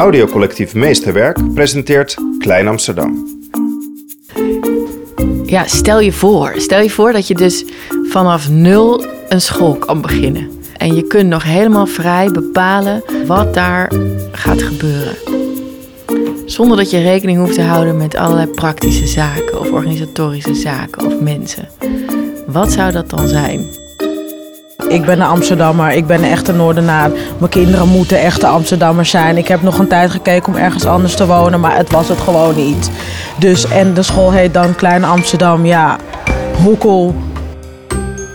Audiocollectief Meesterwerk presenteert Klein Amsterdam. Ja, stel je voor. Stel je voor dat je dus vanaf nul een school kan beginnen. En je kunt nog helemaal vrij bepalen wat daar gaat gebeuren. Zonder dat je rekening hoeft te houden met allerlei praktische zaken of organisatorische zaken of mensen. Wat zou dat dan zijn? Ik ben een Amsterdammer, ik ben een echte Noordenaar. Mijn kinderen moeten echte Amsterdammers zijn. Ik heb nog een tijd gekeken om ergens anders te wonen, maar het was het gewoon niet. Dus, en de school heet dan Klein Amsterdam, ja, hoe cool.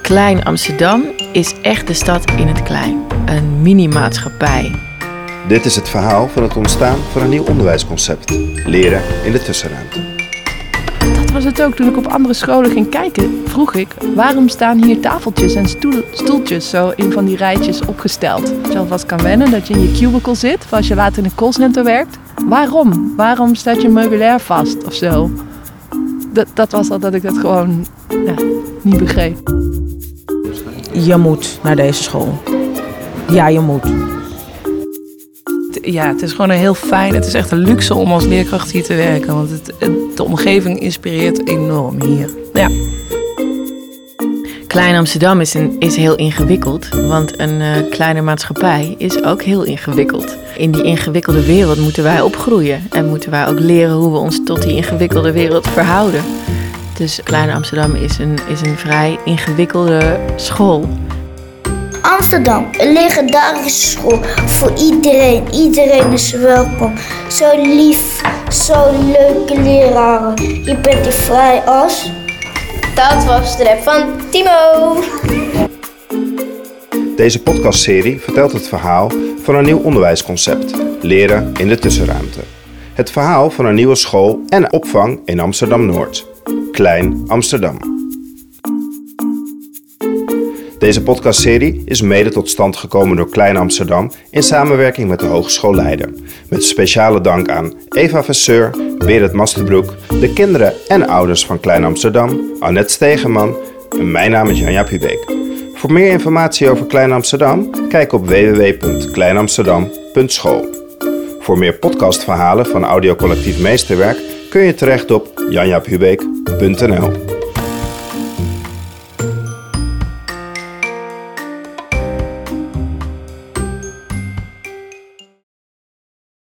Klein Amsterdam is echt de stad in het klein. Een mini-maatschappij. Dit is het verhaal van het ontstaan van een nieuw onderwijsconcept. Leren in de tussenruimte. Was het ook toen ik op andere scholen ging kijken. Vroeg ik, waarom staan hier tafeltjes en stoel- stoeltjes zo in van die rijtjes opgesteld? Dat je alvast kan wennen dat je in je cubicle zit, als je later in een callcenter werkt. Waarom? Waarom staat je meubilair vast of zo? Dat, dat was al dat ik dat gewoon ja, niet begreep. Je moet naar deze school. Ja, je moet. Ja, het is gewoon een heel fijn. Het is echt een luxe om als leerkracht hier te werken. Want het, de omgeving inspireert enorm hier. Ja. Klein Amsterdam is, een, is heel ingewikkeld, want een eh, kleine maatschappij is ook heel ingewikkeld. In die ingewikkelde wereld moeten wij opgroeien en moeten wij ook leren hoe we ons tot die ingewikkelde wereld verhouden. Dus Klein Amsterdam is een, is een vrij ingewikkelde school. Amsterdam, een legendarische school voor iedereen. Iedereen is welkom. Zo lief, zo leuke leraren. Je bent hier vrij als. Dat was de rap van Timo. Deze podcastserie vertelt het verhaal van een nieuw onderwijsconcept. Leren in de tussenruimte. Het verhaal van een nieuwe school en opvang in Amsterdam-Noord. Klein Amsterdam. Deze podcastserie is mede tot stand gekomen door Klein Amsterdam in samenwerking met de Hogeschool Leiden. Met speciale dank aan Eva Vasseur, Berit Masterbroek, de kinderen en ouders van Klein Amsterdam, Annette Stegeman en mijn naam is Janja Pubeek. Voor meer informatie over Klein Amsterdam, kijk op www.kleinamsterdam.school. Voor meer podcastverhalen van Audiocollectief Meesterwerk kun je terecht op janjapubeek.nl.